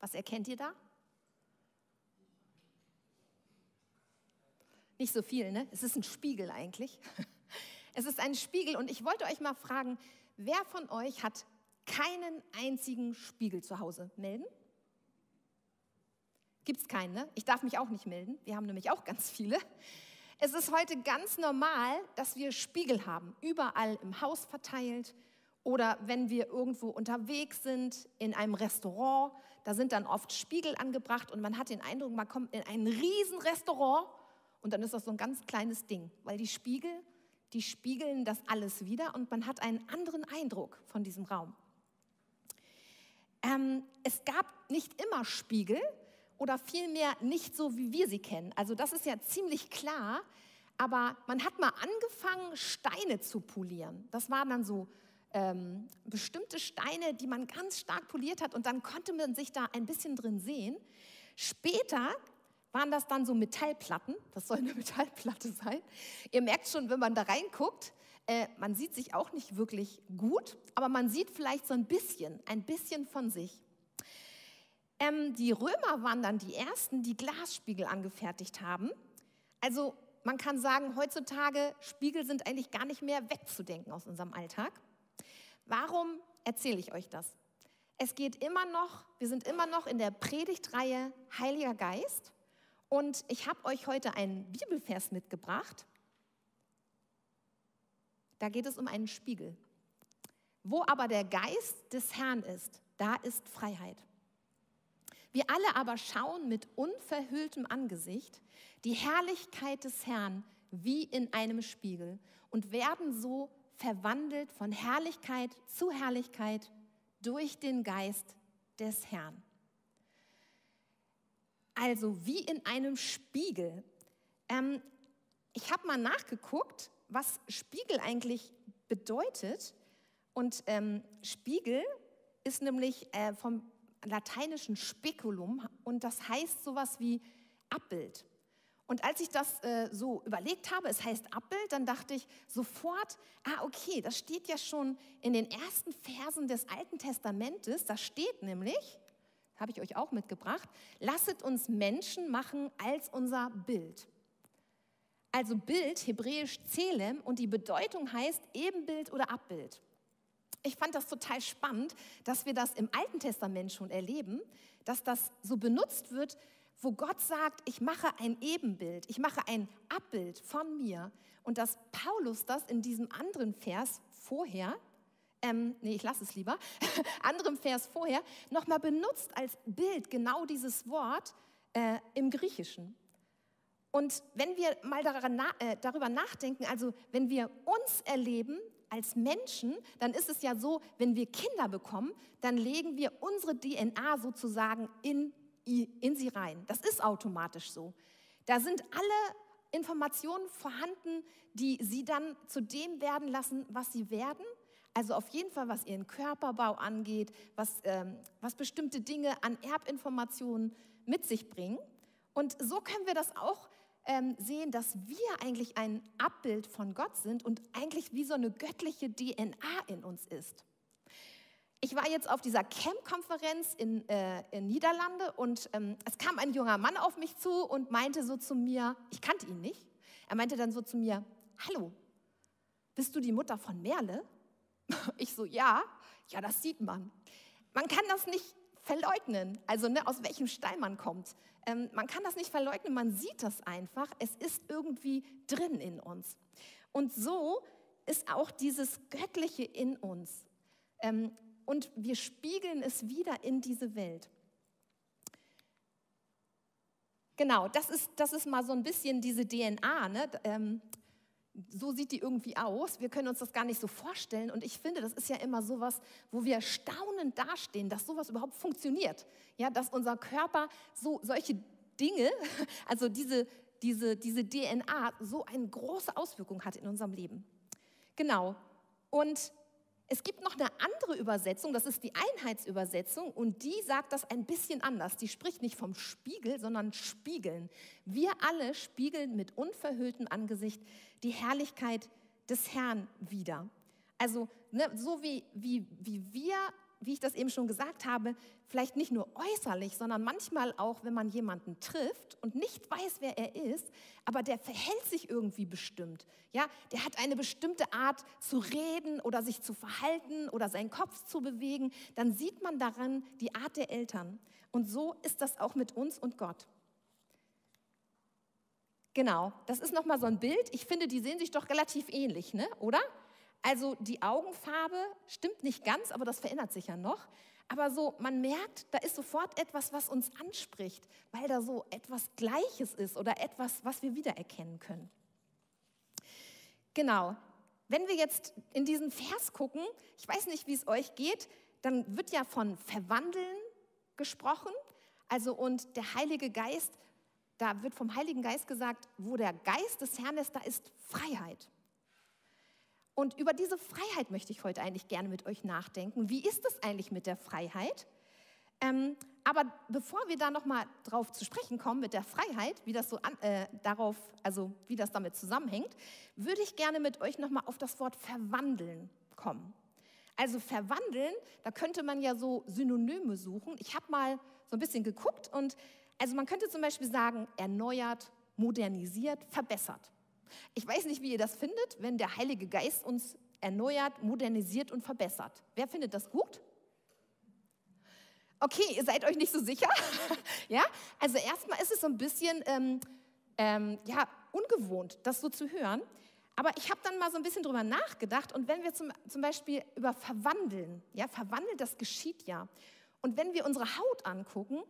Was erkennt ihr da? Nicht so viel, ne? Es ist ein Spiegel eigentlich. Es ist ein Spiegel und ich wollte euch mal fragen, wer von euch hat keinen einzigen Spiegel zu Hause? Melden? Gibt es keinen, ne? Ich darf mich auch nicht melden. Wir haben nämlich auch ganz viele. Es ist heute ganz normal, dass wir Spiegel haben, überall im Haus verteilt oder wenn wir irgendwo unterwegs sind, in einem Restaurant, da sind dann oft Spiegel angebracht und man hat den Eindruck, man kommt in ein Riesenrestaurant und dann ist das so ein ganz kleines Ding, weil die Spiegel, die spiegeln das alles wieder und man hat einen anderen Eindruck von diesem Raum. Ähm, es gab nicht immer Spiegel oder vielmehr nicht so, wie wir sie kennen. Also das ist ja ziemlich klar, aber man hat mal angefangen, Steine zu polieren. Das waren dann so ähm, bestimmte Steine, die man ganz stark poliert hat und dann konnte man sich da ein bisschen drin sehen. Später waren das dann so Metallplatten. Das soll eine Metallplatte sein. Ihr merkt schon, wenn man da reinguckt, äh, man sieht sich auch nicht wirklich gut, aber man sieht vielleicht so ein bisschen, ein bisschen von sich. Ähm, die Römer waren dann die ersten, die Glasspiegel angefertigt haben. Also man kann sagen, heutzutage Spiegel sind eigentlich gar nicht mehr wegzudenken aus unserem Alltag. Warum erzähle ich euch das? Es geht immer noch, wir sind immer noch in der Predigtreihe Heiliger Geist und ich habe euch heute einen Bibelvers mitgebracht. Da geht es um einen Spiegel. Wo aber der Geist des Herrn ist, da ist Freiheit. Wir alle aber schauen mit unverhülltem Angesicht die Herrlichkeit des Herrn wie in einem Spiegel und werden so verwandelt von Herrlichkeit zu Herrlichkeit durch den Geist des Herrn. Also wie in einem Spiegel. Ähm, ich habe mal nachgeguckt, was Spiegel eigentlich bedeutet. Und ähm, Spiegel ist nämlich äh, vom lateinischen Speculum und das heißt sowas wie Abbild. Und als ich das äh, so überlegt habe, es heißt Abbild, dann dachte ich sofort, ah okay, das steht ja schon in den ersten Versen des Alten Testamentes. Da steht nämlich, habe ich euch auch mitgebracht, lasset uns Menschen machen als unser Bild. Also Bild, hebräisch Zelem und die Bedeutung heißt Ebenbild oder Abbild. Ich fand das total spannend, dass wir das im Alten Testament schon erleben, dass das so benutzt wird wo Gott sagt, ich mache ein Ebenbild, ich mache ein Abbild von mir und dass Paulus das in diesem anderen Vers vorher, ähm, nee, ich lasse es lieber, anderem Vers vorher, nochmal benutzt als Bild genau dieses Wort äh, im Griechischen. Und wenn wir mal daran, äh, darüber nachdenken, also wenn wir uns erleben als Menschen, dann ist es ja so, wenn wir Kinder bekommen, dann legen wir unsere DNA sozusagen in in sie rein. Das ist automatisch so. Da sind alle Informationen vorhanden, die sie dann zu dem werden lassen, was sie werden. Also auf jeden Fall, was ihren Körperbau angeht, was, ähm, was bestimmte Dinge an Erbinformationen mit sich bringen. Und so können wir das auch ähm, sehen, dass wir eigentlich ein Abbild von Gott sind und eigentlich wie so eine göttliche DNA in uns ist ich war jetzt auf dieser Camp-Konferenz in, äh, in Niederlande und ähm, es kam ein junger Mann auf mich zu und meinte so zu mir, ich kannte ihn nicht, er meinte dann so zu mir, hallo, bist du die Mutter von Merle? Ich so, ja, ja, das sieht man. Man kann das nicht verleugnen, also ne, aus welchem Stein man kommt. Ähm, man kann das nicht verleugnen, man sieht das einfach, es ist irgendwie drin in uns. Und so ist auch dieses Göttliche in uns. Ähm, und wir spiegeln es wieder in diese Welt. Genau, das ist, das ist mal so ein bisschen diese DNA. Ne? Ähm, so sieht die irgendwie aus. Wir können uns das gar nicht so vorstellen. Und ich finde, das ist ja immer sowas, wo wir staunend dastehen, dass sowas überhaupt funktioniert. Ja, dass unser Körper so solche Dinge, also diese, diese, diese DNA, so eine große Auswirkung hat in unserem Leben. Genau. Und es gibt noch eine andere Übersetzung, das ist die Einheitsübersetzung und die sagt das ein bisschen anders. Die spricht nicht vom Spiegel, sondern spiegeln. Wir alle spiegeln mit unverhülltem Angesicht die Herrlichkeit des Herrn wieder. Also ne, so wie, wie, wie wir wie ich das eben schon gesagt habe, vielleicht nicht nur äußerlich, sondern manchmal auch, wenn man jemanden trifft und nicht weiß, wer er ist, aber der verhält sich irgendwie bestimmt. Ja, der hat eine bestimmte Art zu reden oder sich zu verhalten oder seinen Kopf zu bewegen, dann sieht man daran die Art der Eltern. Und so ist das auch mit uns und Gott. Genau, das ist nochmal so ein Bild. Ich finde, die sehen sich doch relativ ähnlich, ne? oder? Also die Augenfarbe stimmt nicht ganz, aber das verändert sich ja noch. Aber so, man merkt, da ist sofort etwas, was uns anspricht, weil da so etwas Gleiches ist oder etwas, was wir wiedererkennen können. Genau. Wenn wir jetzt in diesen Vers gucken, ich weiß nicht, wie es euch geht, dann wird ja von verwandeln gesprochen. Also und der Heilige Geist, da wird vom Heiligen Geist gesagt, wo der Geist des Herrn ist, da ist Freiheit. Und über diese Freiheit möchte ich heute eigentlich gerne mit euch nachdenken. Wie ist es eigentlich mit der Freiheit? Ähm, aber bevor wir da nochmal drauf zu sprechen kommen mit der Freiheit, wie das so an, äh, darauf, also wie das damit zusammenhängt, würde ich gerne mit euch nochmal auf das Wort verwandeln kommen. Also verwandeln, da könnte man ja so Synonyme suchen. Ich habe mal so ein bisschen geguckt und also man könnte zum Beispiel sagen, erneuert, modernisiert, verbessert. Ich weiß nicht, wie ihr das findet, wenn der Heilige Geist uns erneuert, modernisiert und verbessert. Wer findet das gut? Okay, ihr seid euch nicht so sicher. ja, also erstmal ist es so ein bisschen ähm, ähm, ja, ungewohnt, das so zu hören. Aber ich habe dann mal so ein bisschen drüber nachgedacht und wenn wir zum, zum Beispiel über verwandeln, ja, verwandeln, das geschieht ja. Und wenn wir unsere Haut angucken,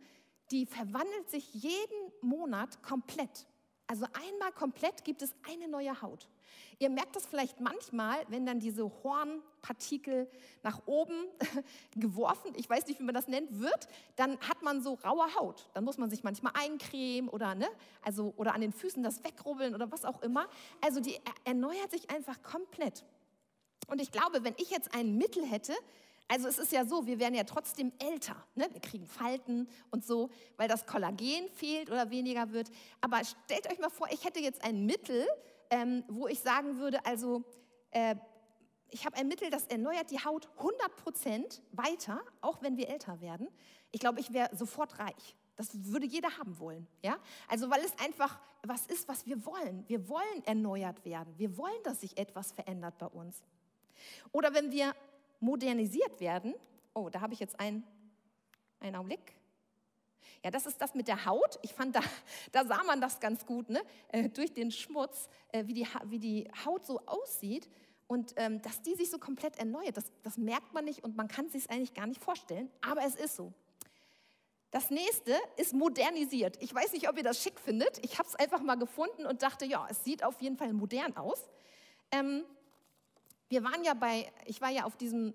die verwandelt sich jeden Monat komplett. Also einmal komplett gibt es eine neue Haut. Ihr merkt das vielleicht manchmal, wenn dann diese Hornpartikel nach oben geworfen, ich weiß nicht, wie man das nennt, wird, dann hat man so raue Haut. Dann muss man sich manchmal eincremen oder, ne, also, oder an den Füßen das wegrubbeln oder was auch immer. Also die erneuert sich einfach komplett. Und ich glaube, wenn ich jetzt ein Mittel hätte, also es ist ja so, wir werden ja trotzdem älter. Ne? Wir kriegen Falten und so, weil das Kollagen fehlt oder weniger wird. Aber stellt euch mal vor, ich hätte jetzt ein Mittel, ähm, wo ich sagen würde, also äh, ich habe ein Mittel, das erneuert die Haut 100% weiter, auch wenn wir älter werden. Ich glaube, ich wäre sofort reich. Das würde jeder haben wollen. Ja? Also weil es einfach was ist, was wir wollen. Wir wollen erneuert werden. Wir wollen, dass sich etwas verändert bei uns. Oder wenn wir modernisiert werden. Oh, da habe ich jetzt einen, einen Augenblick. Ja, das ist das mit der Haut. Ich fand, da, da sah man das ganz gut, ne? Äh, durch den Schmutz, äh, wie, die, wie die Haut so aussieht. Und ähm, dass die sich so komplett erneuert, das, das merkt man nicht und man kann es sich eigentlich gar nicht vorstellen, aber es ist so. Das nächste ist modernisiert. Ich weiß nicht, ob ihr das schick findet. Ich habe es einfach mal gefunden und dachte, ja, es sieht auf jeden Fall modern aus. Ähm, wir waren ja bei, ich war ja auf diesem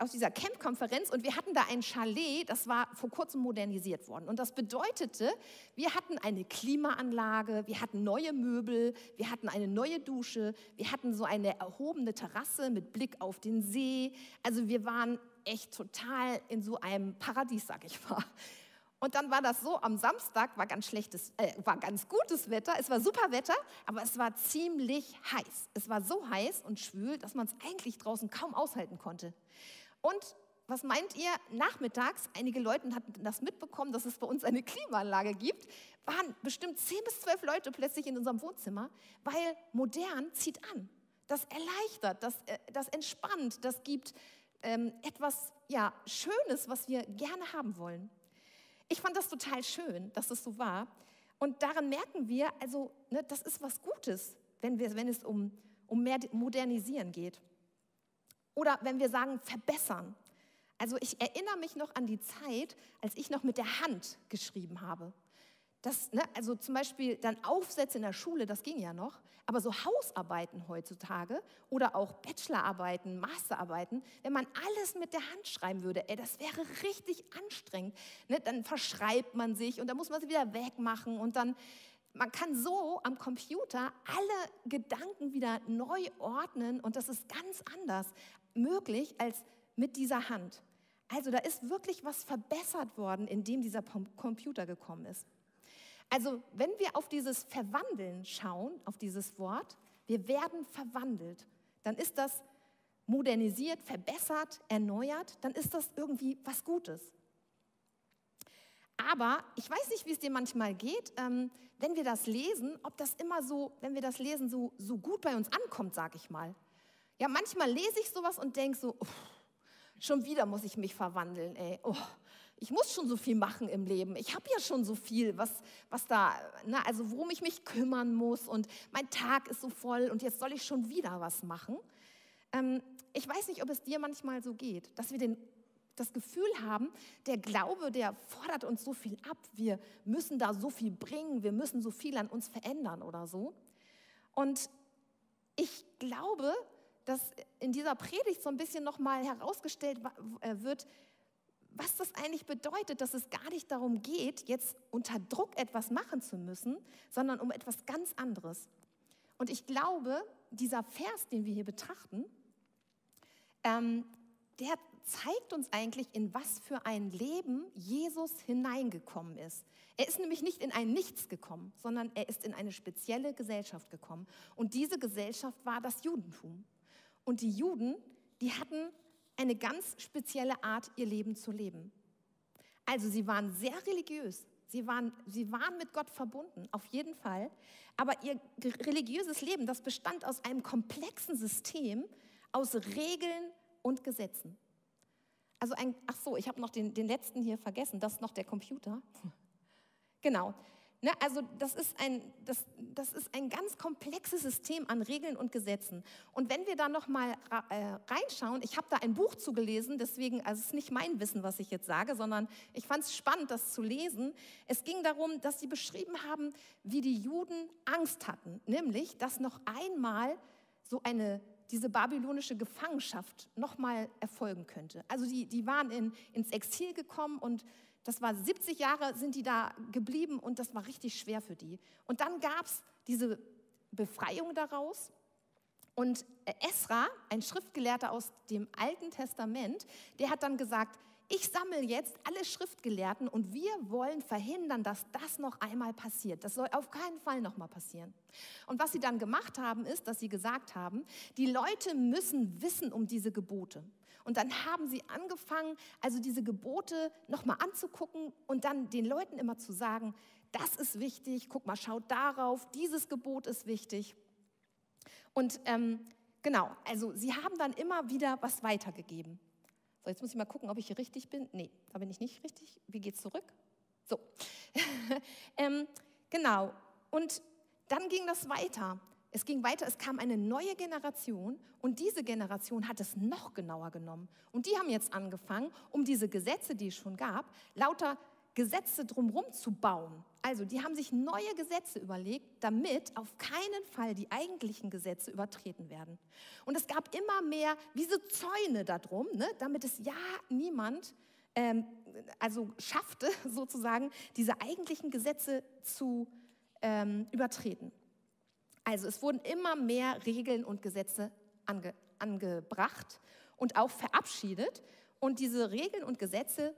aus dieser Camp-Konferenz und wir hatten da ein Chalet, das war vor kurzem modernisiert worden. Und das bedeutete, wir hatten eine Klimaanlage, wir hatten neue Möbel, wir hatten eine neue Dusche, wir hatten so eine erhobene Terrasse mit Blick auf den See. Also wir waren echt total in so einem Paradies, sag ich mal. Und dann war das so, am Samstag war ganz schlechtes, äh, war ganz gutes Wetter, es war super Wetter, aber es war ziemlich heiß. Es war so heiß und schwül, dass man es eigentlich draußen kaum aushalten konnte. Und was meint ihr? Nachmittags, einige Leute hatten das mitbekommen, dass es bei uns eine Klimaanlage gibt, waren bestimmt zehn bis zwölf Leute plötzlich in unserem Wohnzimmer, weil modern zieht an. Das erleichtert, das, äh, das entspannt, das gibt ähm, etwas ja, Schönes, was wir gerne haben wollen. Ich fand das total schön, dass es so war. Und daran merken wir, also, ne, das ist was Gutes, wenn, wir, wenn es um, um mehr Modernisieren geht. Oder wenn wir sagen, verbessern. Also ich erinnere mich noch an die Zeit, als ich noch mit der Hand geschrieben habe. Das, ne, also zum Beispiel dann Aufsätze in der Schule, das ging ja noch, aber so Hausarbeiten heutzutage oder auch Bachelorarbeiten, Masterarbeiten, wenn man alles mit der Hand schreiben würde, ey, das wäre richtig anstrengend. Ne, dann verschreibt man sich und dann muss man sie wieder wegmachen und dann, man kann so am Computer alle Gedanken wieder neu ordnen und das ist ganz anders möglich als mit dieser Hand. Also da ist wirklich was verbessert worden, indem dieser Computer gekommen ist. Also wenn wir auf dieses Verwandeln schauen, auf dieses Wort, wir werden verwandelt, dann ist das modernisiert, verbessert, erneuert, dann ist das irgendwie was Gutes. Aber ich weiß nicht, wie es dir manchmal geht, ähm, wenn wir das lesen, ob das immer so, wenn wir das lesen, so, so gut bei uns ankommt, sag ich mal. Ja, manchmal lese ich sowas und denke so, oh, schon wieder muss ich mich verwandeln, ey. Oh, ich muss schon so viel machen im Leben. Ich habe ja schon so viel, was, was da, ne, also worum ich mich kümmern muss und mein Tag ist so voll und jetzt soll ich schon wieder was machen. Ähm, ich weiß nicht, ob es dir manchmal so geht, dass wir den, das Gefühl haben, der Glaube, der fordert uns so viel ab. Wir müssen da so viel bringen, wir müssen so viel an uns verändern oder so. Und ich glaube, dass in dieser Predigt so ein bisschen nochmal herausgestellt äh, wird, eigentlich bedeutet, dass es gar nicht darum geht, jetzt unter Druck etwas machen zu müssen, sondern um etwas ganz anderes. Und ich glaube, dieser Vers, den wir hier betrachten, ähm, der zeigt uns eigentlich, in was für ein Leben Jesus hineingekommen ist. Er ist nämlich nicht in ein Nichts gekommen, sondern er ist in eine spezielle Gesellschaft gekommen. Und diese Gesellschaft war das Judentum. Und die Juden, die hatten eine ganz spezielle Art, ihr Leben zu leben. Also sie waren sehr religiös, sie waren, sie waren mit Gott verbunden, auf jeden Fall. Aber ihr religiöses Leben, das bestand aus einem komplexen System aus Regeln und Gesetzen. Also ein, ach so, ich habe noch den, den letzten hier vergessen, das ist noch der Computer. Genau. Ne, also das ist, ein, das, das ist ein ganz komplexes System an Regeln und Gesetzen. Und wenn wir da noch mal äh, reinschauen, ich habe da ein Buch zugelesen, deswegen, also es ist nicht mein Wissen, was ich jetzt sage, sondern ich fand es spannend, das zu lesen. Es ging darum, dass sie beschrieben haben, wie die Juden Angst hatten, nämlich, dass noch einmal so eine diese babylonische Gefangenschaft noch mal erfolgen könnte. Also die, die waren in, ins Exil gekommen und das war 70 Jahre sind die da geblieben und das war richtig schwer für die. Und dann gab es diese Befreiung daraus. Und Esra, ein Schriftgelehrter aus dem Alten Testament, der hat dann gesagt, ich sammle jetzt alle Schriftgelehrten und wir wollen verhindern, dass das noch einmal passiert. Das soll auf keinen Fall noch mal passieren. Und was sie dann gemacht haben, ist, dass sie gesagt haben, die Leute müssen wissen um diese Gebote. Und dann haben sie angefangen, also diese Gebote nochmal anzugucken und dann den Leuten immer zu sagen, das ist wichtig, guck mal, schaut darauf, dieses Gebot ist wichtig. Und ähm, genau, also sie haben dann immer wieder was weitergegeben. So, jetzt muss ich mal gucken, ob ich hier richtig bin. Nee, da bin ich nicht richtig. Wie geht's zurück? So. ähm, genau. Und dann ging das weiter. Es ging weiter, es kam eine neue Generation und diese Generation hat es noch genauer genommen. Und die haben jetzt angefangen, um diese Gesetze, die es schon gab, lauter Gesetze drumherum zu bauen. Also die haben sich neue Gesetze überlegt, damit auf keinen Fall die eigentlichen Gesetze übertreten werden. Und es gab immer mehr wie so Zäune darum, ne, damit es ja niemand ähm, also schaffte, sozusagen diese eigentlichen Gesetze zu ähm, übertreten. Also es wurden immer mehr Regeln und Gesetze ange, angebracht und auch verabschiedet. Und diese Regeln und Gesetze,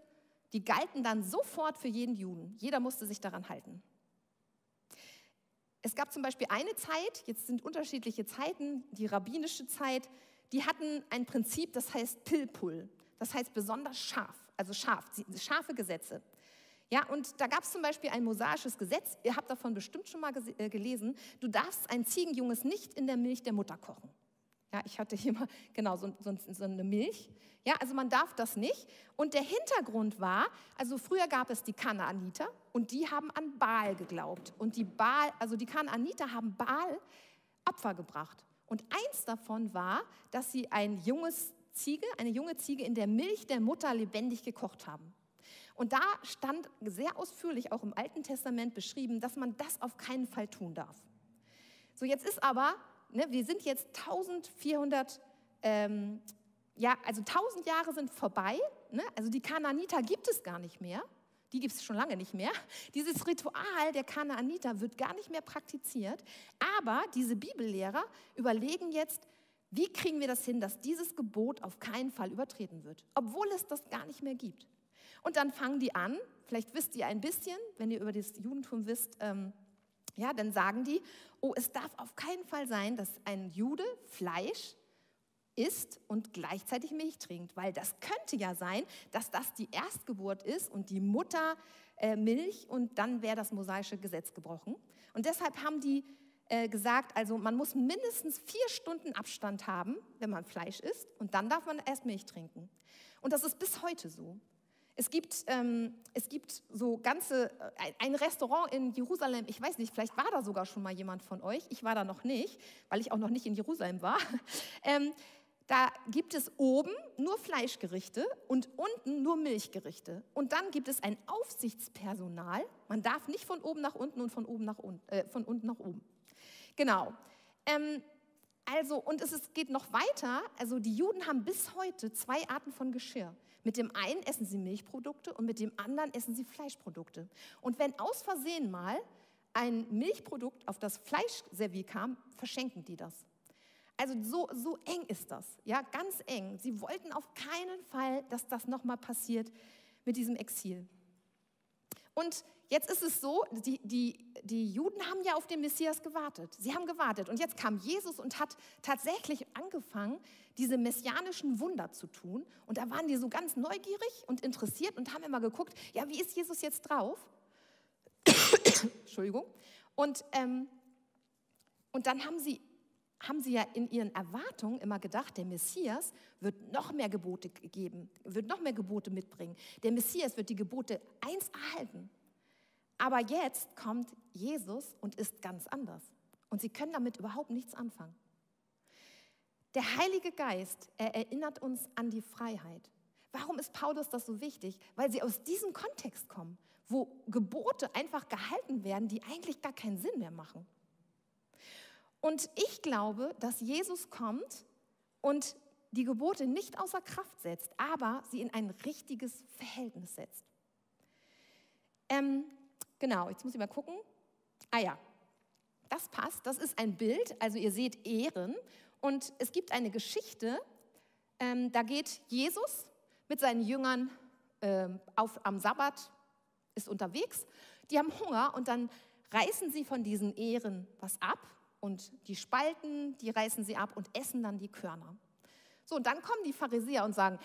die galten dann sofort für jeden Juden. Jeder musste sich daran halten. Es gab zum Beispiel eine Zeit, jetzt sind unterschiedliche Zeiten, die rabbinische Zeit, die hatten ein Prinzip, das heißt Pilpul. Das heißt besonders scharf, also scharf, scharfe Gesetze. Ja, und da gab es zum Beispiel ein mosaisches Gesetz, ihr habt davon bestimmt schon mal äh, gelesen, du darfst ein Ziegenjunges nicht in der Milch der Mutter kochen. Ja, ich hatte hier mal, genau, so, so, so eine Milch. Ja, also man darf das nicht. Und der Hintergrund war, also früher gab es die Kanaaniter und die haben an Baal geglaubt. Und die Baal, also die Kanaaniter haben Baal Opfer gebracht. Und eins davon war, dass sie ein junges Ziege, eine junge Ziege in der Milch der Mutter lebendig gekocht haben. Und da stand sehr ausführlich auch im Alten Testament beschrieben, dass man das auf keinen Fall tun darf. So, jetzt ist aber, ne, wir sind jetzt 1400, ähm, ja, also 1000 Jahre sind vorbei, ne? also die Kanaaniter gibt es gar nicht mehr. Die gibt es schon lange nicht mehr. Dieses Ritual der Kanaaniter wird gar nicht mehr praktiziert. Aber diese Bibellehrer überlegen jetzt, wie kriegen wir das hin, dass dieses Gebot auf keinen Fall übertreten wird, obwohl es das gar nicht mehr gibt. Und dann fangen die an, vielleicht wisst ihr ein bisschen, wenn ihr über das Judentum wisst, ähm, ja, dann sagen die, oh, es darf auf keinen Fall sein, dass ein Jude Fleisch isst und gleichzeitig Milch trinkt, weil das könnte ja sein, dass das die Erstgeburt ist und die Mutter äh, Milch und dann wäre das mosaische Gesetz gebrochen. Und deshalb haben die äh, gesagt, also man muss mindestens vier Stunden Abstand haben, wenn man Fleisch isst und dann darf man erst Milch trinken. Und das ist bis heute so. Es gibt, ähm, es gibt so ganze, äh, ein Restaurant in Jerusalem, ich weiß nicht, vielleicht war da sogar schon mal jemand von euch, ich war da noch nicht, weil ich auch noch nicht in Jerusalem war. Ähm, da gibt es oben nur Fleischgerichte und unten nur Milchgerichte. Und dann gibt es ein Aufsichtspersonal. Man darf nicht von oben nach unten und von, oben nach un äh, von unten nach oben. Genau. Ähm, also, und es ist, geht noch weiter. Also, die Juden haben bis heute zwei Arten von Geschirr. Mit dem einen essen sie Milchprodukte und mit dem anderen essen sie Fleischprodukte. Und wenn aus Versehen mal ein Milchprodukt auf das Fleischservier kam, verschenken die das. Also so, so eng ist das, ja, ganz eng. Sie wollten auf keinen Fall, dass das nochmal passiert mit diesem Exil. Und jetzt ist es so, die, die, die Juden haben ja auf den Messias gewartet. Sie haben gewartet. Und jetzt kam Jesus und hat tatsächlich angefangen, diese messianischen Wunder zu tun. Und da waren die so ganz neugierig und interessiert und haben immer geguckt, ja, wie ist Jesus jetzt drauf? Entschuldigung. Und, ähm, und dann haben sie haben sie ja in ihren Erwartungen immer gedacht, der Messias wird noch mehr Gebote geben, wird noch mehr Gebote mitbringen. Der Messias wird die Gebote eins erhalten. Aber jetzt kommt Jesus und ist ganz anders. Und sie können damit überhaupt nichts anfangen. Der Heilige Geist, er erinnert uns an die Freiheit. Warum ist Paulus das so wichtig? Weil sie aus diesem Kontext kommen, wo Gebote einfach gehalten werden, die eigentlich gar keinen Sinn mehr machen. Und ich glaube, dass Jesus kommt und die Gebote nicht außer Kraft setzt, aber sie in ein richtiges Verhältnis setzt. Ähm, genau, jetzt muss ich mal gucken. Ah ja, das passt. Das ist ein Bild. Also ihr seht Ehren. Und es gibt eine Geschichte, ähm, da geht Jesus mit seinen Jüngern ähm, auf, am Sabbat, ist unterwegs. Die haben Hunger und dann reißen sie von diesen Ehren was ab und die Spalten, die reißen sie ab und essen dann die Körner. So, und dann kommen die Pharisäer und sagen,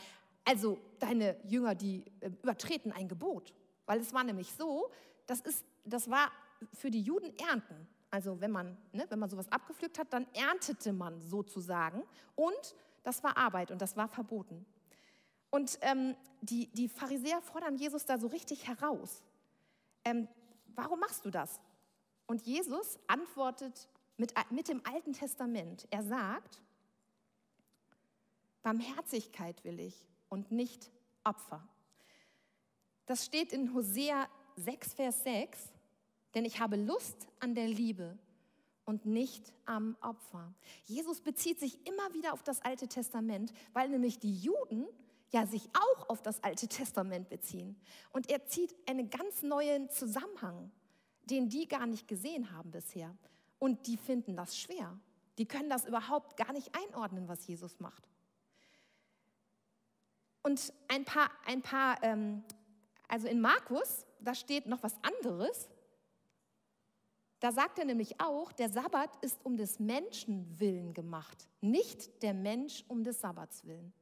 also deine Jünger, die äh, übertreten ein Gebot. Weil es war nämlich so, das, ist, das war für die Juden Ernten. Also wenn man, ne, wenn man sowas abgepflückt hat, dann erntete man sozusagen. Und das war Arbeit und das war verboten. Und ähm, die, die Pharisäer fordern Jesus da so richtig heraus. Ähm, warum machst du das? Und Jesus antwortet mit, mit dem Alten Testament. Er sagt, Barmherzigkeit will ich und nicht Opfer. Das steht in Hosea 6, Vers 6, denn ich habe Lust an der Liebe und nicht am Opfer. Jesus bezieht sich immer wieder auf das Alte Testament, weil nämlich die Juden ja sich auch auf das Alte Testament beziehen. Und er zieht einen ganz neuen Zusammenhang, den die gar nicht gesehen haben bisher. Und die finden das schwer. Die können das überhaupt gar nicht einordnen, was Jesus macht. Und ein paar, ein paar ähm, also in Markus, da steht noch was anderes. Da sagt er nämlich auch, der Sabbat ist um des Menschen willen gemacht, nicht der Mensch um des Sabbats willen.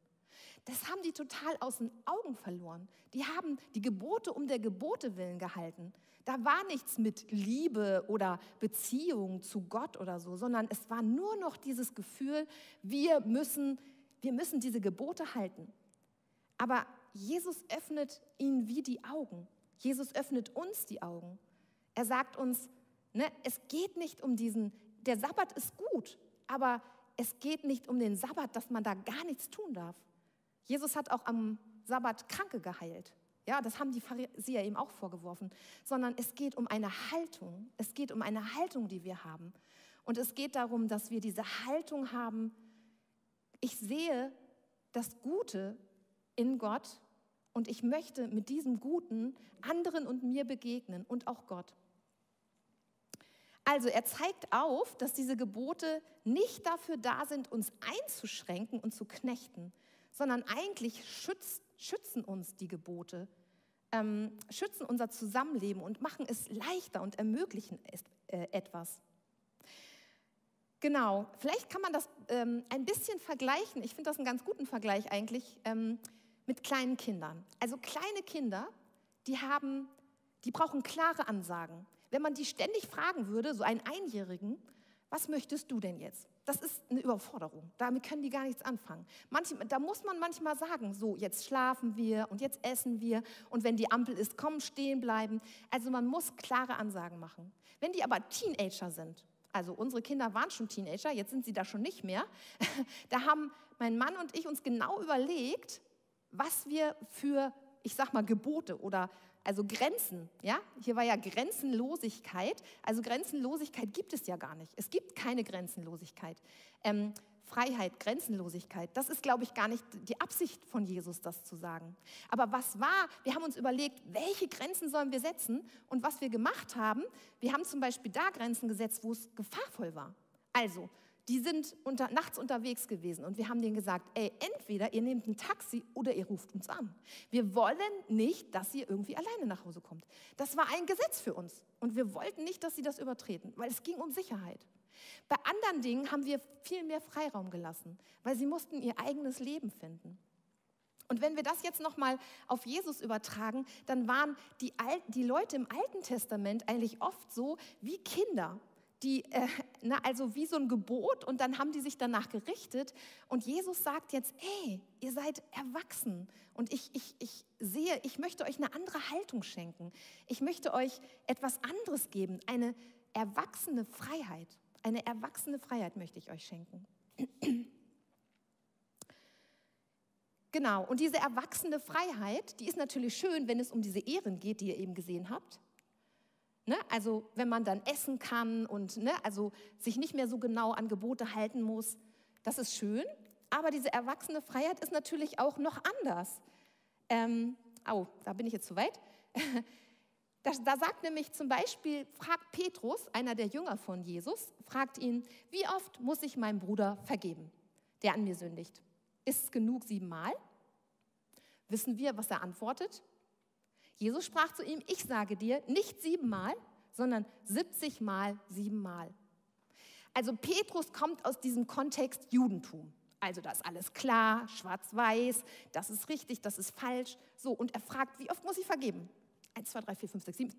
Das haben die total aus den Augen verloren. Die haben die Gebote um der Gebote willen gehalten. Da war nichts mit Liebe oder Beziehung zu Gott oder so, sondern es war nur noch dieses Gefühl, wir müssen, wir müssen diese Gebote halten. Aber Jesus öffnet ihnen wie die Augen. Jesus öffnet uns die Augen. Er sagt uns, ne, es geht nicht um diesen, der Sabbat ist gut, aber es geht nicht um den Sabbat, dass man da gar nichts tun darf. Jesus hat auch am Sabbat Kranke geheilt. Ja, das haben die Pharisäer ihm auch vorgeworfen. Sondern es geht um eine Haltung. Es geht um eine Haltung, die wir haben. Und es geht darum, dass wir diese Haltung haben. Ich sehe das Gute in Gott und ich möchte mit diesem Guten anderen und mir begegnen und auch Gott. Also er zeigt auf, dass diese Gebote nicht dafür da sind, uns einzuschränken und zu knechten, sondern eigentlich schützt, schützen uns die Gebote, ähm, schützen unser Zusammenleben und machen es leichter und ermöglichen es, äh, etwas. Genau, vielleicht kann man das ähm, ein bisschen vergleichen. Ich finde das einen ganz guten Vergleich eigentlich ähm, mit kleinen Kindern. Also kleine Kinder, die haben, die brauchen klare Ansagen. Wenn man die ständig fragen würde, so einen Einjährigen, was möchtest du denn jetzt? Das ist eine Überforderung. Damit können die gar nichts anfangen. Manchmal, da muss man manchmal sagen, so, jetzt schlafen wir und jetzt essen wir und wenn die Ampel ist, komm, stehen bleiben. Also man muss klare Ansagen machen. Wenn die aber Teenager sind, also unsere Kinder waren schon Teenager, jetzt sind sie da schon nicht mehr, da haben mein Mann und ich uns genau überlegt, was wir für, ich sag mal, Gebote oder also Grenzen, ja, hier war ja Grenzenlosigkeit. Also Grenzenlosigkeit gibt es ja gar nicht. Es gibt keine Grenzenlosigkeit. Ähm, Freiheit, Grenzenlosigkeit, das ist, glaube ich, gar nicht die Absicht von Jesus, das zu sagen. Aber was war, wir haben uns überlegt, welche Grenzen sollen wir setzen und was wir gemacht haben, wir haben zum Beispiel da Grenzen gesetzt, wo es gefahrvoll war. Also, die sind unter, nachts unterwegs gewesen und wir haben denen gesagt, ey, entweder ihr nehmt ein Taxi oder ihr ruft uns an. Wir wollen nicht, dass ihr irgendwie alleine nach Hause kommt. Das war ein Gesetz für uns und wir wollten nicht, dass sie das übertreten, weil es ging um Sicherheit. Bei anderen Dingen haben wir viel mehr Freiraum gelassen, weil sie mussten ihr eigenes Leben finden. Und wenn wir das jetzt nochmal auf Jesus übertragen, dann waren die, Al die Leute im Alten Testament eigentlich oft so wie Kinder die, äh, na, also wie so ein Gebot und dann haben die sich danach gerichtet. Und Jesus sagt jetzt, ey, ihr seid erwachsen und ich, ich, ich sehe, ich möchte euch eine andere Haltung schenken. Ich möchte euch etwas anderes geben, eine erwachsene Freiheit. Eine erwachsene Freiheit möchte ich euch schenken. Genau, und diese erwachsene Freiheit, die ist natürlich schön, wenn es um diese Ehren geht, die ihr eben gesehen habt. Ne? Also wenn man dann essen kann und ne? also sich nicht mehr so genau an Gebote halten muss, das ist schön. Aber diese erwachsene Freiheit ist natürlich auch noch anders. Ähm, oh, da bin ich jetzt zu weit. Da, da, sagt nämlich zum Beispiel, fragt Petrus, einer der Jünger von Jesus, fragt ihn, wie oft muss ich meinem Bruder vergeben, der an mir sündigt? Ist es genug siebenmal? Wissen wir, was er antwortet? Jesus sprach zu ihm, ich sage dir, nicht siebenmal, sondern 70 mal siebenmal. Also Petrus kommt aus diesem Kontext Judentum. Also da ist alles klar, schwarz-weiß, das ist richtig, das ist falsch. So, und er fragt, wie oft muss ich vergeben? Eins, zwei, drei, vier, fünf, sechs, sieben.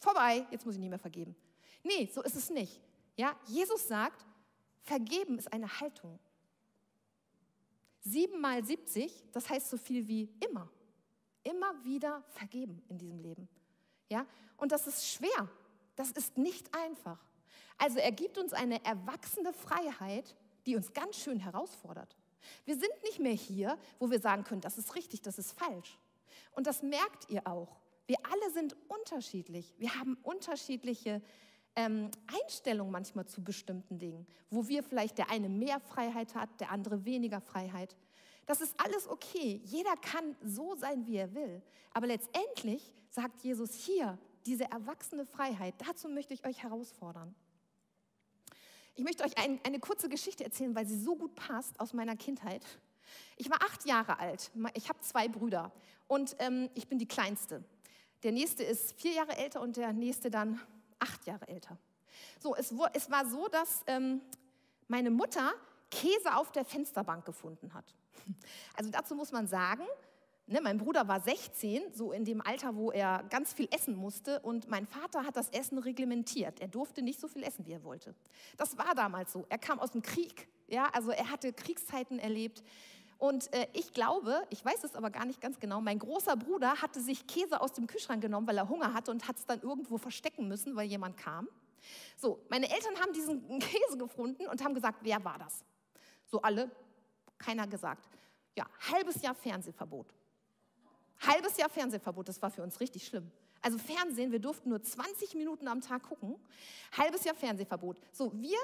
Vorbei, jetzt muss ich nicht mehr vergeben. Nee, so ist es nicht. Ja, Jesus sagt, vergeben ist eine Haltung. Sieben mal 70, das heißt so viel wie immer immer wieder vergeben in diesem Leben. Ja? Und das ist schwer. Das ist nicht einfach. Also er gibt uns eine erwachsene Freiheit, die uns ganz schön herausfordert. Wir sind nicht mehr hier, wo wir sagen können, das ist richtig, das ist falsch. Und das merkt ihr auch. Wir alle sind unterschiedlich. Wir haben unterschiedliche ähm, Einstellungen manchmal zu bestimmten Dingen, wo wir vielleicht der eine mehr Freiheit hat, der andere weniger Freiheit. Das ist alles okay. Jeder kann so sein, wie er will. Aber letztendlich sagt Jesus hier, diese erwachsene Freiheit, dazu möchte ich euch herausfordern. Ich möchte euch ein, eine kurze Geschichte erzählen, weil sie so gut passt aus meiner Kindheit. Ich war acht Jahre alt. Ich habe zwei Brüder und ähm, ich bin die Kleinste. Der nächste ist vier Jahre älter und der nächste dann acht Jahre älter. So, es, es war so, dass ähm, meine Mutter Käse auf der Fensterbank gefunden hat. Also dazu muss man sagen, ne, mein Bruder war 16, so in dem Alter, wo er ganz viel essen musste und mein Vater hat das Essen reglementiert. Er durfte nicht so viel essen, wie er wollte. Das war damals so. Er kam aus dem Krieg, ja, also er hatte Kriegszeiten erlebt. Und äh, ich glaube, ich weiß es aber gar nicht ganz genau, mein großer Bruder hatte sich Käse aus dem Kühlschrank genommen, weil er Hunger hatte und hat es dann irgendwo verstecken müssen, weil jemand kam. So, meine Eltern haben diesen Käse gefunden und haben gesagt, wer war das? So alle, keiner gesagt. Ja, halbes Jahr Fernsehverbot. Halbes Jahr Fernsehverbot, das war für uns richtig schlimm. Also Fernsehen, wir durften nur 20 Minuten am Tag gucken. Halbes Jahr Fernsehverbot. So, wir,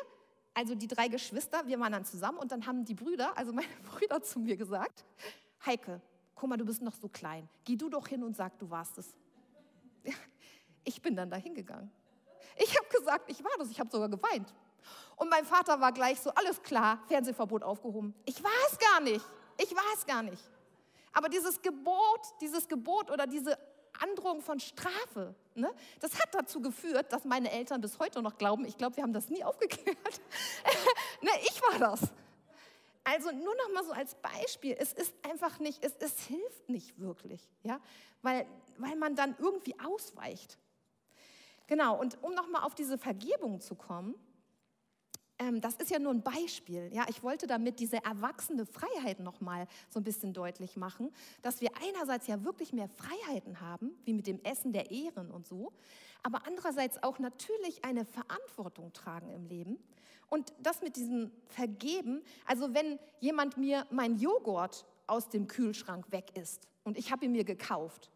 also die drei Geschwister, wir waren dann zusammen und dann haben die Brüder, also meine Brüder zu mir gesagt, Heike, guck mal, du bist noch so klein. Geh du doch hin und sag, du warst es. Ich bin dann da hingegangen. Ich habe gesagt, ich war das, ich habe sogar geweint. Und mein Vater war gleich so, alles klar, Fernsehverbot aufgehoben. Ich war es gar nicht. Ich war es gar nicht. Aber dieses Gebot, dieses Gebot oder diese Androhung von Strafe. Ne? Das hat dazu geführt, dass meine Eltern bis heute noch glauben, ich glaube, wir haben das nie aufgeklärt. ne, ich war das. Also nur noch mal so als Beispiel, es ist einfach nicht, es, es hilft nicht wirklich, ja? weil, weil man dann irgendwie ausweicht. Genau, und um noch mal auf diese Vergebung zu kommen, ähm, das ist ja nur ein Beispiel. Ja, ich wollte damit diese erwachsene Freiheit noch mal so ein bisschen deutlich machen, dass wir einerseits ja wirklich mehr Freiheiten haben, wie mit dem Essen der Ehren und so, aber andererseits auch natürlich eine Verantwortung tragen im Leben. Und das mit diesem Vergeben, also wenn jemand mir mein Joghurt aus dem Kühlschrank weg isst und ich habe ihn mir gekauft,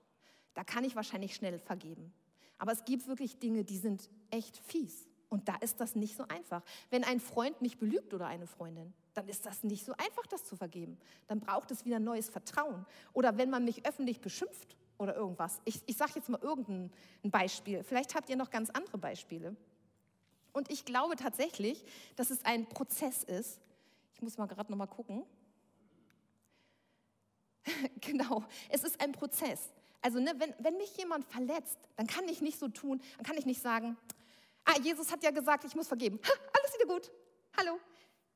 da kann ich wahrscheinlich schnell vergeben. Aber es gibt wirklich Dinge, die sind echt fies. Und da ist das nicht so einfach. Wenn ein Freund mich belügt oder eine Freundin, dann ist das nicht so einfach, das zu vergeben. Dann braucht es wieder neues Vertrauen. Oder wenn man mich öffentlich beschimpft oder irgendwas. Ich, ich sage jetzt mal irgendein Beispiel. Vielleicht habt ihr noch ganz andere Beispiele. Und ich glaube tatsächlich, dass es ein Prozess ist. Ich muss mal gerade noch mal gucken. genau, es ist ein Prozess. Also ne, wenn, wenn mich jemand verletzt, dann kann ich nicht so tun, dann kann ich nicht sagen, ah, Jesus hat ja gesagt, ich muss vergeben. Ha, alles wieder gut. Hallo.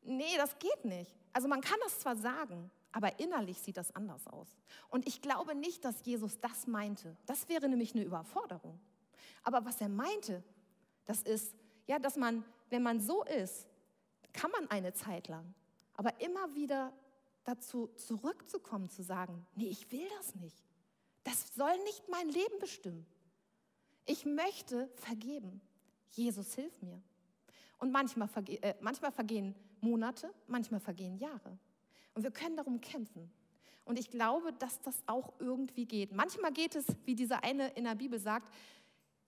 Nee, das geht nicht. Also man kann das zwar sagen, aber innerlich sieht das anders aus. Und ich glaube nicht, dass Jesus das meinte. Das wäre nämlich eine Überforderung. Aber was er meinte, das ist, ja, dass man, wenn man so ist, kann man eine Zeit lang, aber immer wieder dazu zurückzukommen, zu sagen, nee, ich will das nicht. Das soll nicht mein Leben bestimmen. Ich möchte vergeben. Jesus, hilf mir. Und manchmal, verge äh, manchmal vergehen Monate, manchmal vergehen Jahre. Und wir können darum kämpfen. Und ich glaube, dass das auch irgendwie geht. Manchmal geht es, wie dieser eine in der Bibel sagt,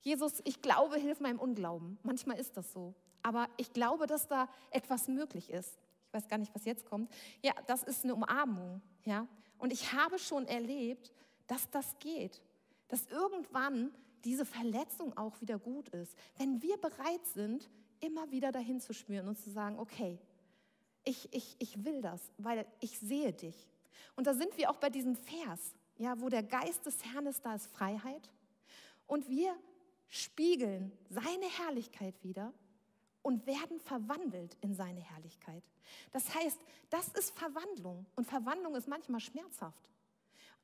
Jesus, ich glaube, hilf meinem Unglauben. Manchmal ist das so. Aber ich glaube, dass da etwas möglich ist. Ich weiß gar nicht, was jetzt kommt. Ja, das ist eine Umarmung. Ja? Und ich habe schon erlebt, dass das geht. Dass irgendwann diese Verletzung auch wieder gut ist. Wenn wir bereit sind, immer wieder dahin zu spüren und zu sagen, okay, ich, ich, ich will das, weil ich sehe dich. Und da sind wir auch bei diesem Vers, ja, wo der Geist des Herrn ist, da ist Freiheit. Und wir spiegeln seine Herrlichkeit wieder und werden verwandelt in seine Herrlichkeit. Das heißt, das ist Verwandlung und Verwandlung ist manchmal schmerzhaft.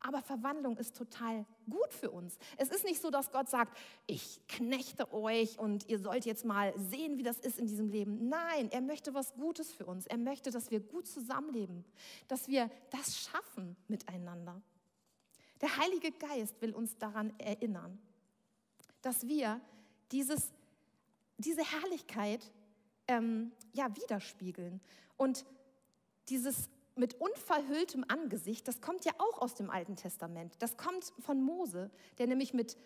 Aber Verwandlung ist total gut für uns. Es ist nicht so, dass Gott sagt, ich knechte euch und ihr sollt jetzt mal sehen, wie das ist in diesem Leben. Nein, er möchte was Gutes für uns. Er möchte, dass wir gut zusammenleben, dass wir das schaffen miteinander. Der Heilige Geist will uns daran erinnern dass wir dieses, diese Herrlichkeit ähm, ja, widerspiegeln. Und dieses mit unverhülltem Angesicht, das kommt ja auch aus dem Alten Testament. Das kommt von Mose, der nämlich mit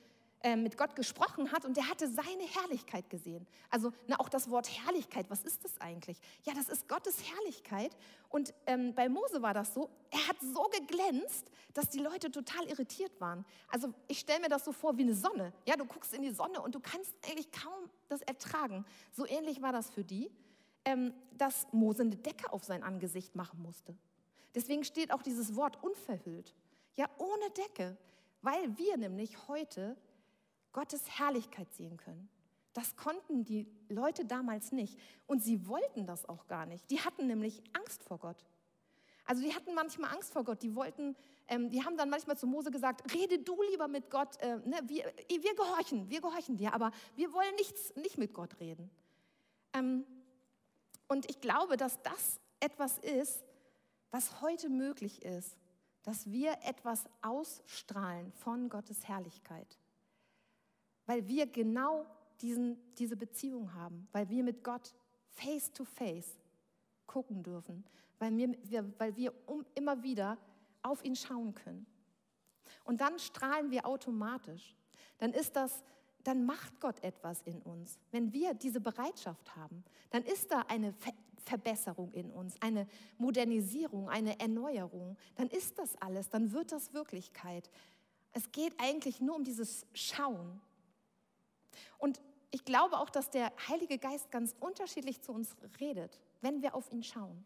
äh, mit Gott gesprochen hat und der hatte seine Herrlichkeit gesehen. Also na, auch das Wort Herrlichkeit, was ist das eigentlich? Ja, das ist Gottes Herrlichkeit. Und ähm, bei Mose war das so, er hat so geglänzt, dass die Leute total irritiert waren. Also ich stelle mir das so vor wie eine Sonne. Ja, du guckst in die Sonne und du kannst eigentlich kaum das ertragen. So ähnlich war das für die, ähm, dass Mose eine Decke auf sein Angesicht machen musste. Deswegen steht auch dieses Wort unverhüllt. Ja, ohne Decke. Weil wir nämlich heute Gottes Herrlichkeit sehen können. Das konnten die Leute damals nicht. Und sie wollten das auch gar nicht. Die hatten nämlich Angst vor Gott. Also die hatten manchmal Angst vor Gott. Die wollten, ähm, die haben dann manchmal zu Mose gesagt, rede du lieber mit Gott. Äh, ne, wir, wir gehorchen, wir gehorchen dir, aber wir wollen nichts, nicht mit Gott reden. Ähm, und ich glaube, dass das etwas ist, was heute möglich ist, dass wir etwas ausstrahlen von Gottes Herrlichkeit weil wir genau diesen, diese Beziehung haben, weil wir mit Gott face to face gucken dürfen, weil wir, weil wir um, immer wieder auf ihn schauen können. Und dann strahlen wir automatisch. Dann ist das, dann macht Gott etwas in uns. Wenn wir diese Bereitschaft haben, dann ist da eine Ver Verbesserung in uns, eine Modernisierung, eine Erneuerung. Dann ist das alles, dann wird das Wirklichkeit. Es geht eigentlich nur um dieses Schauen, und ich glaube auch, dass der Heilige Geist ganz unterschiedlich zu uns redet, wenn wir auf ihn schauen.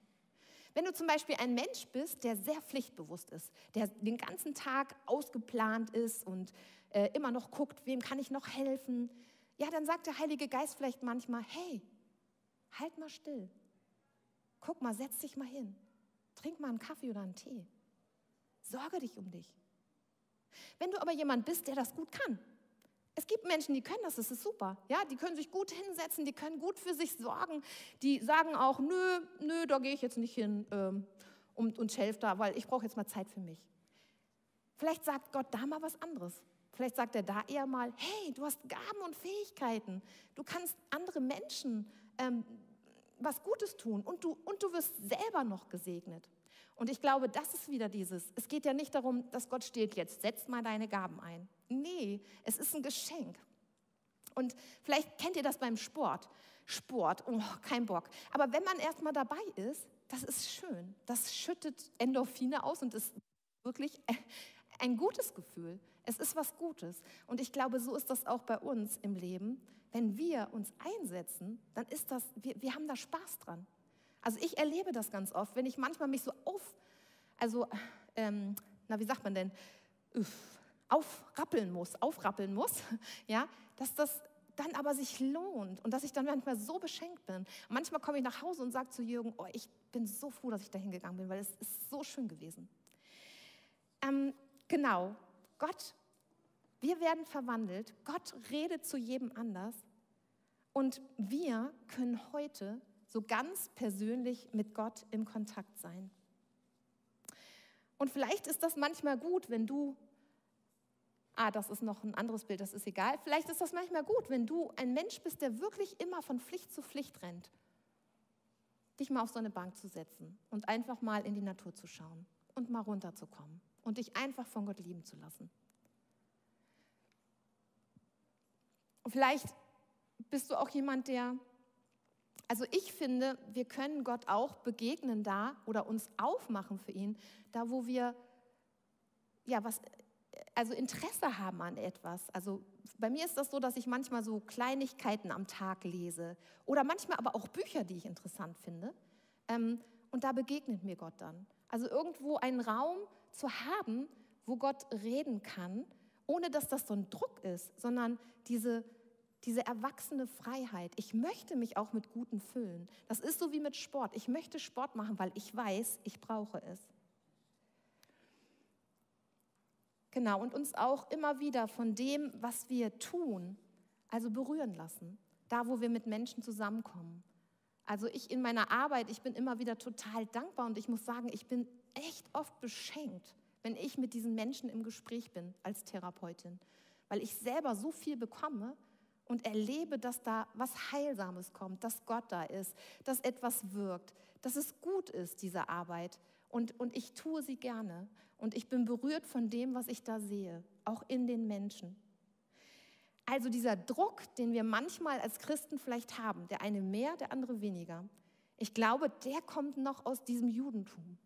Wenn du zum Beispiel ein Mensch bist, der sehr pflichtbewusst ist, der den ganzen Tag ausgeplant ist und äh, immer noch guckt, wem kann ich noch helfen, ja, dann sagt der Heilige Geist vielleicht manchmal, hey, halt mal still. Guck mal, setz dich mal hin. Trink mal einen Kaffee oder einen Tee. Sorge dich um dich. Wenn du aber jemand bist, der das gut kann, es gibt Menschen, die können das, das ist super. Ja, die können sich gut hinsetzen, die können gut für sich sorgen. Die sagen auch, nö, nö, da gehe ich jetzt nicht hin ähm, und, und helfe da, weil ich brauche jetzt mal Zeit für mich. Vielleicht sagt Gott da mal was anderes. Vielleicht sagt er da eher mal, hey, du hast Gaben und Fähigkeiten. Du kannst andere Menschen ähm, was Gutes tun und du, und du wirst selber noch gesegnet. Und ich glaube, das ist wieder dieses. Es geht ja nicht darum, dass Gott steht jetzt, setz mal deine Gaben ein. Nee, es ist ein Geschenk. Und vielleicht kennt ihr das beim Sport. Sport, oh, kein Bock. Aber wenn man erstmal dabei ist, das ist schön. Das schüttet Endorphine aus und ist wirklich ein gutes Gefühl. Es ist was Gutes. Und ich glaube, so ist das auch bei uns im Leben. Wenn wir uns einsetzen, dann ist das, wir, wir haben da Spaß dran. Also ich erlebe das ganz oft, wenn ich manchmal mich so auf, also, ähm, na, wie sagt man denn, Uff, aufrappeln muss, aufrappeln muss, ja, dass das dann aber sich lohnt und dass ich dann manchmal so beschenkt bin. Manchmal komme ich nach Hause und sage zu Jürgen, oh, ich bin so froh, dass ich da hingegangen bin, weil es ist so schön gewesen. Ähm, genau, Gott, wir werden verwandelt, Gott redet zu jedem anders. Und wir können heute so ganz persönlich mit Gott im Kontakt sein. Und vielleicht ist das manchmal gut, wenn du, ah, das ist noch ein anderes Bild, das ist egal, vielleicht ist das manchmal gut, wenn du ein Mensch bist, der wirklich immer von Pflicht zu Pflicht rennt, dich mal auf so eine Bank zu setzen und einfach mal in die Natur zu schauen und mal runterzukommen und dich einfach von Gott lieben zu lassen. Vielleicht bist du auch jemand, der, also ich finde, wir können Gott auch begegnen da oder uns aufmachen für ihn, da wo wir, ja, was, also Interesse haben an etwas. Also bei mir ist das so, dass ich manchmal so Kleinigkeiten am Tag lese oder manchmal aber auch Bücher, die ich interessant finde. Ähm, und da begegnet mir Gott dann. Also irgendwo einen Raum, zu haben, wo Gott reden kann, ohne dass das so ein Druck ist, sondern diese, diese erwachsene Freiheit. Ich möchte mich auch mit Guten füllen. Das ist so wie mit Sport. Ich möchte Sport machen, weil ich weiß, ich brauche es. Genau, und uns auch immer wieder von dem, was wir tun, also berühren lassen. Da, wo wir mit Menschen zusammenkommen. Also ich in meiner Arbeit, ich bin immer wieder total dankbar und ich muss sagen, ich bin echt oft beschenkt, wenn ich mit diesen Menschen im Gespräch bin als Therapeutin, weil ich selber so viel bekomme und erlebe, dass da was Heilsames kommt, dass Gott da ist, dass etwas wirkt, dass es gut ist, diese Arbeit. Und, und ich tue sie gerne. Und ich bin berührt von dem, was ich da sehe, auch in den Menschen. Also dieser Druck, den wir manchmal als Christen vielleicht haben, der eine mehr, der andere weniger, ich glaube, der kommt noch aus diesem Judentum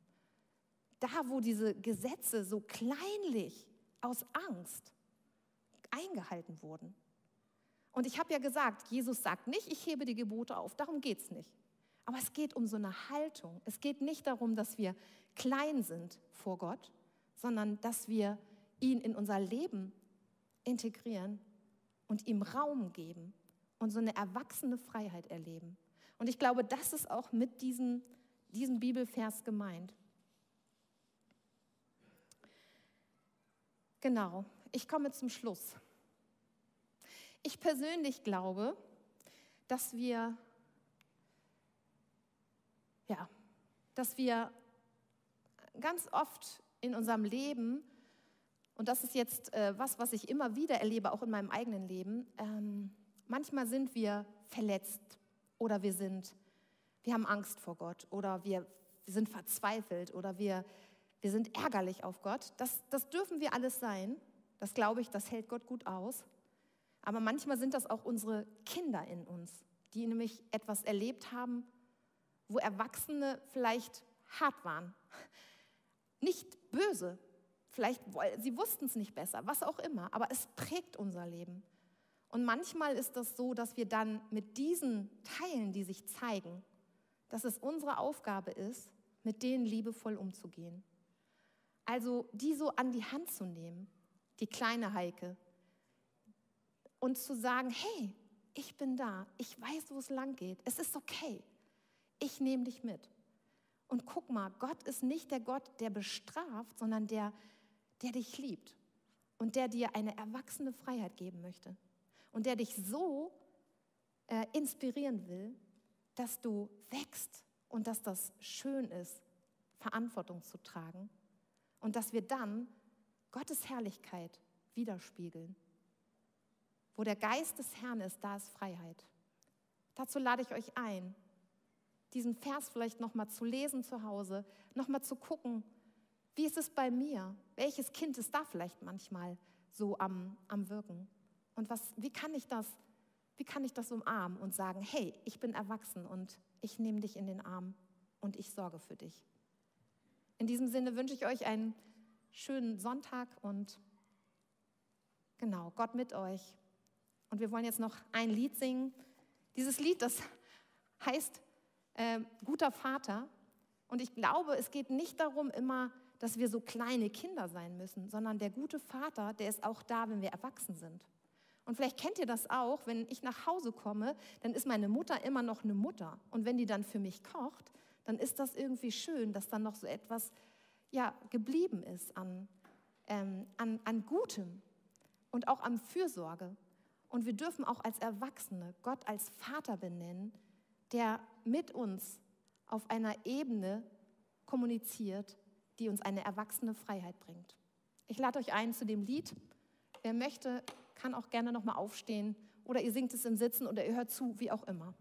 da wo diese Gesetze so kleinlich aus Angst eingehalten wurden. Und ich habe ja gesagt, Jesus sagt nicht, ich hebe die Gebote auf, darum geht es nicht. Aber es geht um so eine Haltung. Es geht nicht darum, dass wir klein sind vor Gott, sondern dass wir ihn in unser Leben integrieren und ihm Raum geben und so eine erwachsene Freiheit erleben. Und ich glaube, das ist auch mit diesem, diesem Bibelvers gemeint. Genau, ich komme zum Schluss. Ich persönlich glaube, dass wir, ja, dass wir ganz oft in unserem Leben, und das ist jetzt äh, was, was ich immer wieder erlebe, auch in meinem eigenen Leben, ähm, manchmal sind wir verletzt oder wir sind, wir haben Angst vor Gott oder wir, wir sind verzweifelt oder wir, wir sind ärgerlich auf Gott. Das, das dürfen wir alles sein. Das glaube ich, das hält Gott gut aus. Aber manchmal sind das auch unsere Kinder in uns, die nämlich etwas erlebt haben, wo Erwachsene vielleicht hart waren. Nicht böse, vielleicht sie wussten es nicht besser, was auch immer, aber es prägt unser Leben. Und manchmal ist das so, dass wir dann mit diesen Teilen, die sich zeigen, dass es unsere Aufgabe ist, mit denen liebevoll umzugehen. Also die so an die Hand zu nehmen, die kleine Heike, und zu sagen, hey, ich bin da, ich weiß, wo es lang geht, es ist okay, ich nehme dich mit. Und guck mal, Gott ist nicht der Gott, der bestraft, sondern der, der dich liebt und der dir eine erwachsene Freiheit geben möchte und der dich so äh, inspirieren will, dass du wächst und dass das schön ist, Verantwortung zu tragen und dass wir dann Gottes Herrlichkeit widerspiegeln. Wo der Geist des Herrn ist, da ist Freiheit. Dazu lade ich euch ein, diesen Vers vielleicht nochmal zu lesen zu Hause, nochmal zu gucken, wie ist es bei mir? Welches Kind ist da vielleicht manchmal so am, am Wirken? Und was, wie, kann ich das, wie kann ich das umarmen und sagen, hey, ich bin erwachsen und ich nehme dich in den Arm und ich sorge für dich. In diesem Sinne wünsche ich euch einen schönen Sonntag und genau, Gott mit euch. Und wir wollen jetzt noch ein Lied singen. Dieses Lied, das heißt äh, Guter Vater. Und ich glaube, es geht nicht darum immer, dass wir so kleine Kinder sein müssen, sondern der gute Vater, der ist auch da, wenn wir erwachsen sind. Und vielleicht kennt ihr das auch, wenn ich nach Hause komme, dann ist meine Mutter immer noch eine Mutter. Und wenn die dann für mich kocht, dann ist das irgendwie schön, dass dann noch so etwas ja, geblieben ist an, ähm, an, an Gutem und auch an Fürsorge. Und wir dürfen auch als Erwachsene Gott als Vater benennen, der mit uns auf einer Ebene kommuniziert, die uns eine erwachsene Freiheit bringt. Ich lade euch ein zu dem Lied. Wer möchte, kann auch gerne nochmal aufstehen oder ihr singt es im Sitzen oder ihr hört zu, wie auch immer.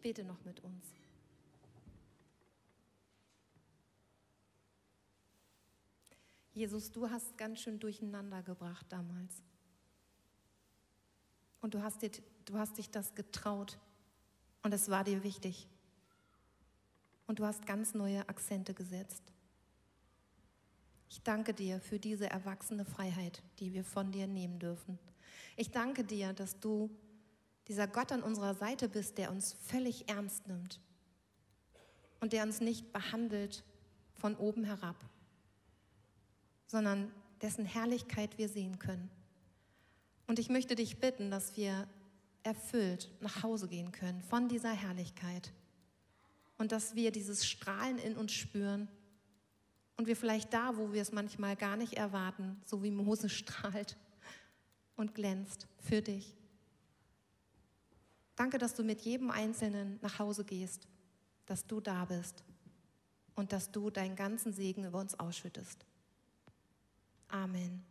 Bete noch mit uns. Jesus, du hast ganz schön durcheinander gebracht damals. Und du hast, dir, du hast dich das getraut. Und es war dir wichtig. Und du hast ganz neue Akzente gesetzt. Ich danke dir für diese erwachsene Freiheit, die wir von dir nehmen dürfen. Ich danke dir, dass du dieser Gott an unserer Seite bist, der uns völlig ernst nimmt und der uns nicht behandelt von oben herab, sondern dessen Herrlichkeit wir sehen können. Und ich möchte dich bitten, dass wir erfüllt nach Hause gehen können von dieser Herrlichkeit und dass wir dieses Strahlen in uns spüren und wir vielleicht da, wo wir es manchmal gar nicht erwarten, so wie Mose strahlt und glänzt für dich. Danke, dass du mit jedem Einzelnen nach Hause gehst, dass du da bist und dass du deinen ganzen Segen über uns ausschüttest. Amen.